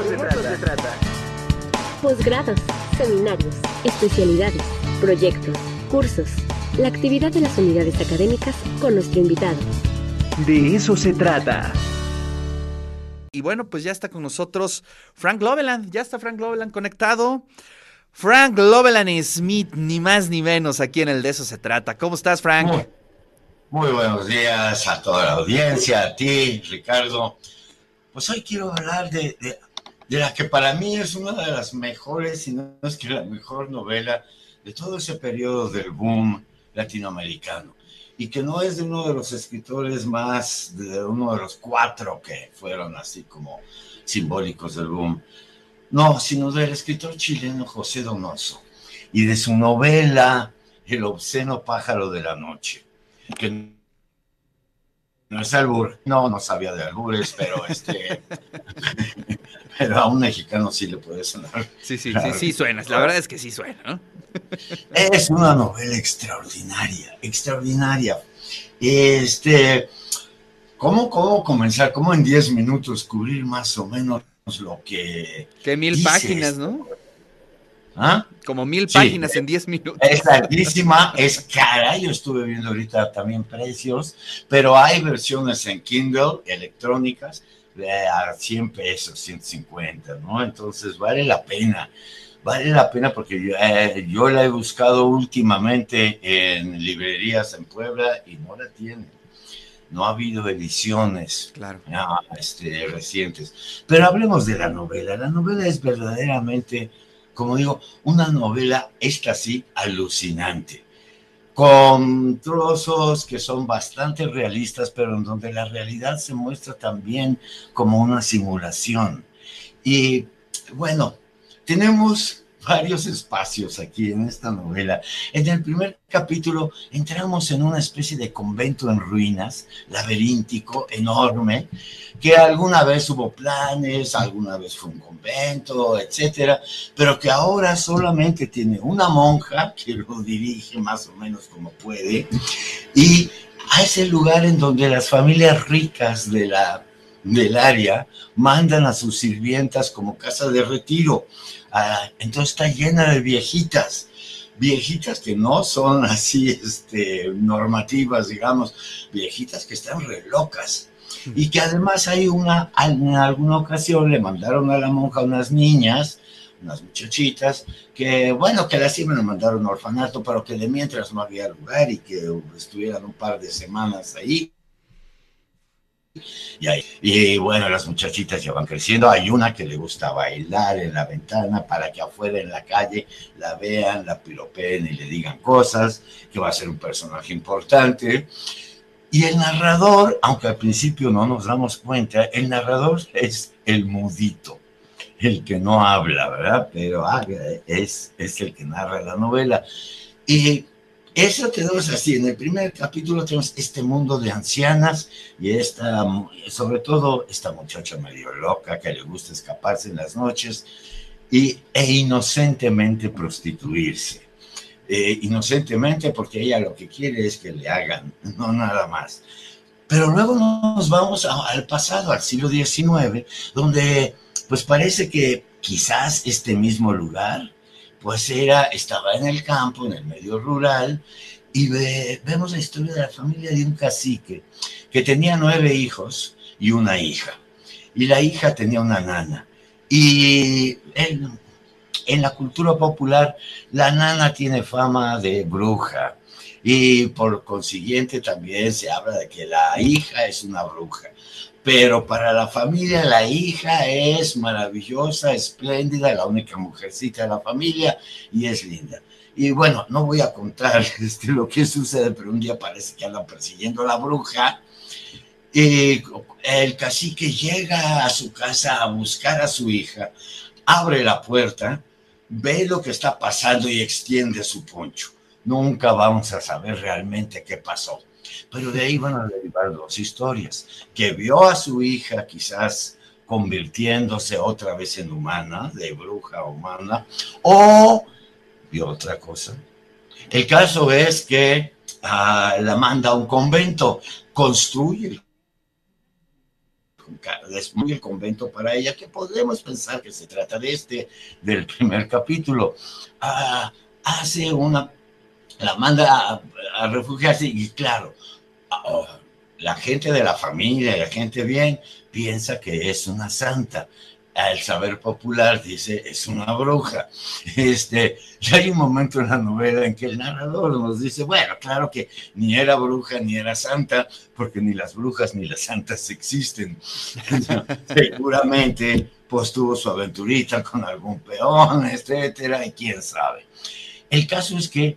eso, se, trata. se trata. Posgrados, seminarios, especialidades, proyectos, cursos. La actividad de las unidades académicas con nuestro invitado. De eso se trata. Y bueno, pues ya está con nosotros Frank Loveland. Ya está Frank Loveland conectado. Frank Loveland Smith, ni más ni menos, aquí en el De eso se trata. ¿Cómo estás, Frank? Muy, muy buenos días a toda la audiencia, a ti, Ricardo. Pues hoy quiero hablar de, de, de, la que para mí es una de las mejores, si no es que la mejor novela de todo ese periodo del boom latinoamericano. Y que no es de uno de los escritores más, de uno de los cuatro que fueron así como simbólicos del boom. No, sino del escritor chileno José Donoso y de su novela El obsceno pájaro de la noche, que no es albur, no, no sabía de albures, pero este, pero a un mexicano sí le puede sonar. Sí, sí, sí, sí suena, la verdad es que sí suena, ¿no? Es una novela extraordinaria, extraordinaria. Este, ¿cómo, cómo comenzar? ¿Cómo en 10 minutos cubrir más o menos lo que... Que mil dices? páginas, ¿no? ¿Ah? Como mil Sí. páginas en 10 minutos. Es larguísima, es cara. Yo estuve viendo ahorita también precios, pero hay versiones en Kindle electrónicas a 100 pesos, 150, ¿no? Entonces vale la pena. Vale la pena porque yo, eh, yo la he buscado últimamente en librerías en Puebla y no la tienen. No ha habido ediciones Claro. ah, este, recientes. Pero hablemos de la novela. La novela es verdaderamente, como digo, una novela, esta sí, alucinante. Con trozos que son bastante realistas, pero en donde la realidad se muestra también como una simulación. Y bueno, tenemos varios espacios aquí en esta novela. En el primer capítulo entramos en una especie de convento en ruinas, laberíntico, enorme, que alguna vez hubo planes, alguna vez fue un convento, etcétera, pero que ahora solamente tiene una monja que lo dirige más o menos como puede, y a ese lugar en donde las familias ricas de la, del área mandan a sus sirvientas como casa de retiro. Ah, entonces está llena de viejitas, viejitas que no son así este, normativas, digamos, viejitas que están re locas. Y que además hay una, en alguna ocasión le mandaron a la monja unas niñas, unas muchachitas, que bueno, que las iban a mandar a un orfanato, pero que de mientras no había lugar y que estuvieran un par de semanas ahí. Y, bueno, las muchachitas ya van creciendo. Hay una que le gusta bailar en la ventana para que afuera en la calle la vean, la piropeen y le digan cosas, que va a ser un personaje importante. Y el narrador, aunque al principio no nos damos cuenta, el narrador es el mudito, el que no habla, ¿verdad? Pero ah, es, es el que narra la novela. Y eso tenemos así, en el primer capítulo tenemos este mundo de ancianas y esta, sobre todo esta muchacha medio loca que le gusta escaparse en las noches y, e inocentemente prostituirse. Eh, inocentemente porque ella lo que quiere es que le hagan, no nada más. Pero luego nos vamos al pasado, al siglo XIX, donde pues parece que quizás este mismo lugar pues era, estaba en el campo, en el medio rural, y ve, vemos la historia de la familia de un cacique que tenía nueve hijos y una hija. Y la hija tenía una nana. Y en la cultura popular, la nana tiene fama de bruja. Y por consiguiente también se habla de que la hija es una bruja pero para la familia la hija es maravillosa, espléndida, la única mujercita de la familia y es linda. Y bueno, no voy a contar este, lo que sucede, pero un día parece que andan persiguiendo a la bruja. Y el cacique llega a su casa a buscar a su hija, abre la puerta, ve lo que está pasando y extiende su poncho. Nunca vamos a saber realmente qué pasó pero de ahí van a derivar dos historias, que vio a su hija quizás convirtiéndose otra vez en humana, de bruja humana, o vio otra cosa. El caso es que uh, la manda a un convento, construye el convento para ella, que podemos pensar que se trata de este, del primer capítulo. Ah, hace una, la manda a, refugiarse y claro, ah, la gente de la familia, la gente bien, piensa que es una santa el saber popular dice es una bruja. Este, hay un momento en la novela en que el narrador nos dice, bueno, claro que ni era bruja ni era santa, porque ni las brujas ni las santas existen. Seguramente pues su aventurita con algún peón, etcétera, y quién sabe. El caso es que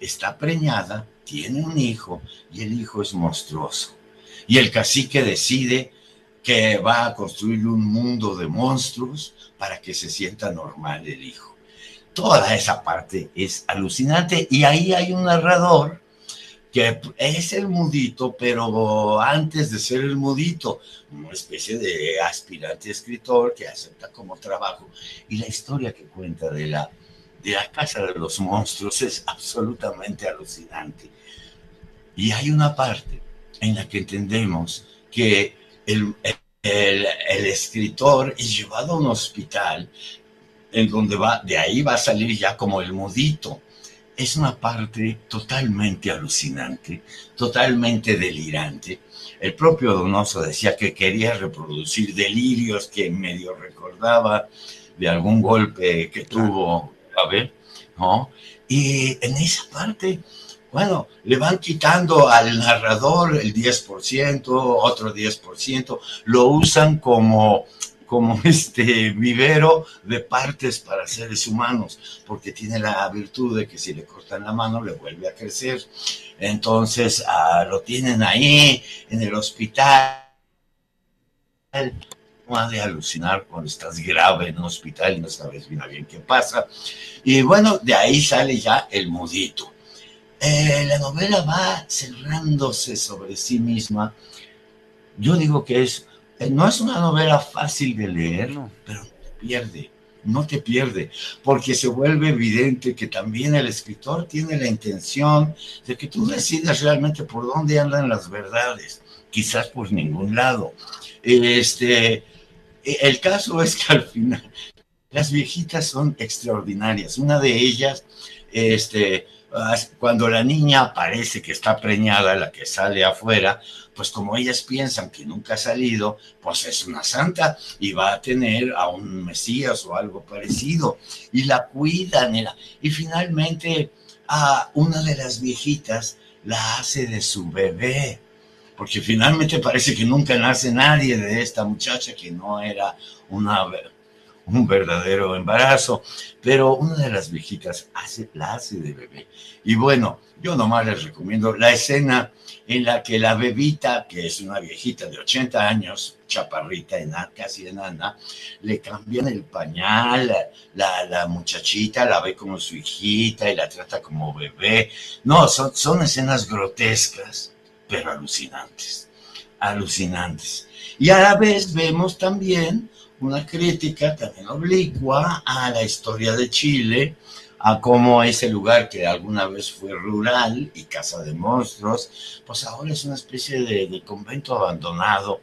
está preñada, tiene un hijo y el hijo es monstruoso. Y el cacique decide que va a construir un mundo de monstruos para que se sienta normal el hijo. Toda esa parte es alucinante y ahí hay un narrador que es el mudito, pero antes de ser el mudito, una especie de aspirante escritor que acepta como trabajo. Y la historia que cuenta de la, de la casa de los monstruos es absolutamente alucinante. Y hay una parte en la que entendemos que el, el, escritor es llevado a un hospital en donde va, de ahí va a salir ya como el mudito. Es una parte totalmente alucinante, totalmente delirante. El propio Donoso decía que quería reproducir delirios que medio recordaba de algún golpe que tuvo, ver, ¿no? Y en esa parte bueno, le van quitando al narrador el 10%, otro 10%, lo usan como, como este vivero de partes para seres humanos, porque tiene la virtud de que si le cortan la mano le vuelve a crecer. Entonces ah, lo tienen ahí en el hospital. No ha de alucinar cuando estás grave en un hospital y no sabes bien, bien qué pasa. Y bueno, de ahí sale ya el mudito eh, la novela va cerrándose sobre sí misma. Yo digo que es, eh, no es una novela fácil de leer, pero no te pierde, no te pierde, porque se vuelve evidente que también el escritor tiene la intención de que tú decidas realmente por dónde andan las verdades, quizás por ningún lado. Este, el caso es que al final las viejitas son extraordinarias. Una de ellas, este, cuando la niña parece que está preñada, la que sale afuera, pues como ellas piensan que nunca ha salido, pues es una santa y va a tener a un Mesías o algo parecido y la cuidan y, y finalmente a una de las viejitas la hace de su bebé, porque finalmente parece que nunca nace nadie de esta muchacha que no era una un verdadero embarazo, pero una de las viejitas hace, la hace de bebé. Y bueno, yo nomás les recomiendo la escena en la que la bebita, que es una viejita de 80 años, chaparrita, casi enana, le cambian el pañal, la, la, muchachita la ve como su hijita y la trata como bebé. No, son, son escenas grotescas, pero alucinantes, alucinantes. Y a la vez vemos también una crítica también oblicua a la historia de Chile, a cómo ese lugar que alguna vez fue rural y casa de monstruos, pues ahora es una especie de, convento abandonado,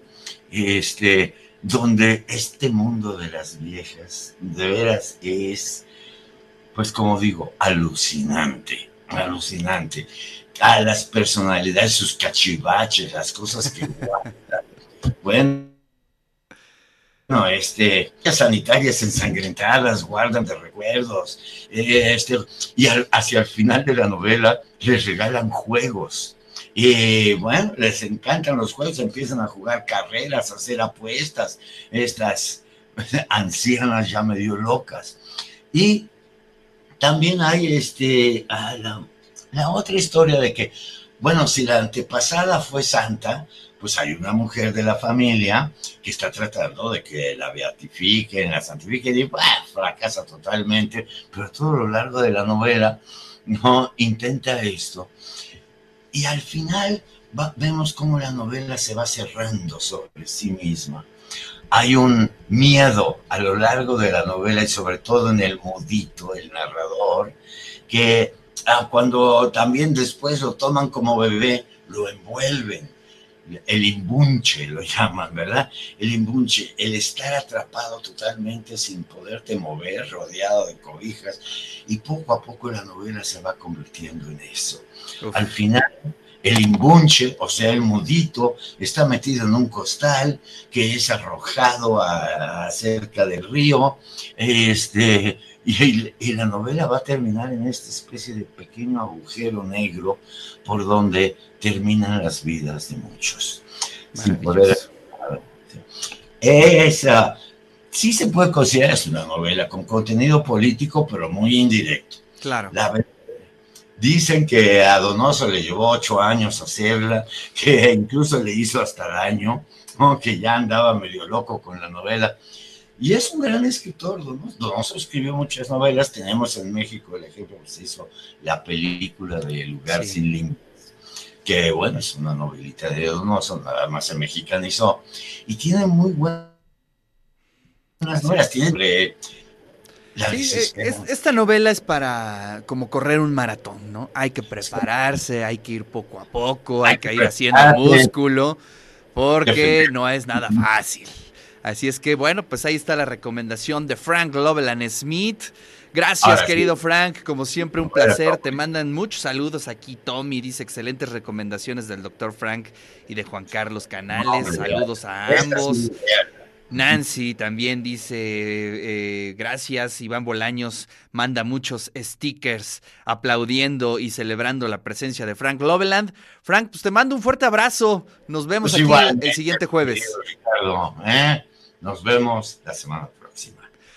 este, donde este mundo de las viejas de veras es, pues como digo, alucinante, alucinante. A las personalidades, sus cachivaches, las cosas que Bueno, no, este, sanitarias ensangrentadas guardan de recuerdos, este, y hacia el final de la novela les regalan juegos. Y bueno, les encantan los juegos, empiezan a jugar carreras, a hacer apuestas, estas ancianas ya medio locas. Y también hay este, ah, la, otra historia de que, bueno, si la antepasada fue santa, pues hay una mujer de la familia que está tratando de que la beatifiquen, la santifiquen y fracasa totalmente, pero todo lo largo de la novela no intenta esto. Y al final vemos cómo la novela se va cerrando sobre sí misma. Hay un miedo a lo largo de la novela y sobre todo en el modito, el narrador, que ah, cuando también después lo toman como bebé, lo envuelven el imbunche lo llaman, ¿verdad? El imbunche, el estar atrapado totalmente sin poderte mover, rodeado de cobijas, y poco a poco la novela se va convirtiendo en eso. Al final, el imbunche, o sea, el mudito, está metido en un costal que es arrojado a, cerca del río, este, y, y, la novela va a terminar en esta especie de pequeño agujero negro por donde terminan las vidas de muchos. Sin poder... Esa sí se puede considerar es una novela con contenido político, pero muy indirecto. Claro. Dicen que a Donoso le llevó ocho años hacerla, que incluso le hizo hasta daño, que ya andaba medio loco con la novela. Y es un gran escritor, Donoso. Donoso escribió muchas novelas. Tenemos en México el ejemplo que se hizo la película de Lugar sin Límites que bueno, es una novelita de Donoso, nada más se mexicanizó, y tiene muy buenas novelas, tiene... Sí, eh, esta novela es para como correr un maratón, ¿no? Hay que prepararse, hay que ir poco a poco, hay, que, ir haciendo músculo, porque no es nada fácil. Así es que, bueno, pues ahí está la recomendación de Frank Loveland Smith. Gracias, querido Frank. Como siempre, un placer. Te mandan muchos saludos aquí. Tommy dice excelentes recomendaciones del doctor Frank y de Juan Carlos Canales. saludos a ambos. Nancy también dice eh, gracias. Iván Bolaños manda muchos stickers aplaudiendo y celebrando la presencia de Frank Loveland. Frank, pues te mando un fuerte abrazo. Nos vemos pues aquí el siguiente jueves. ¿eh? Nos vemos la semana próxima.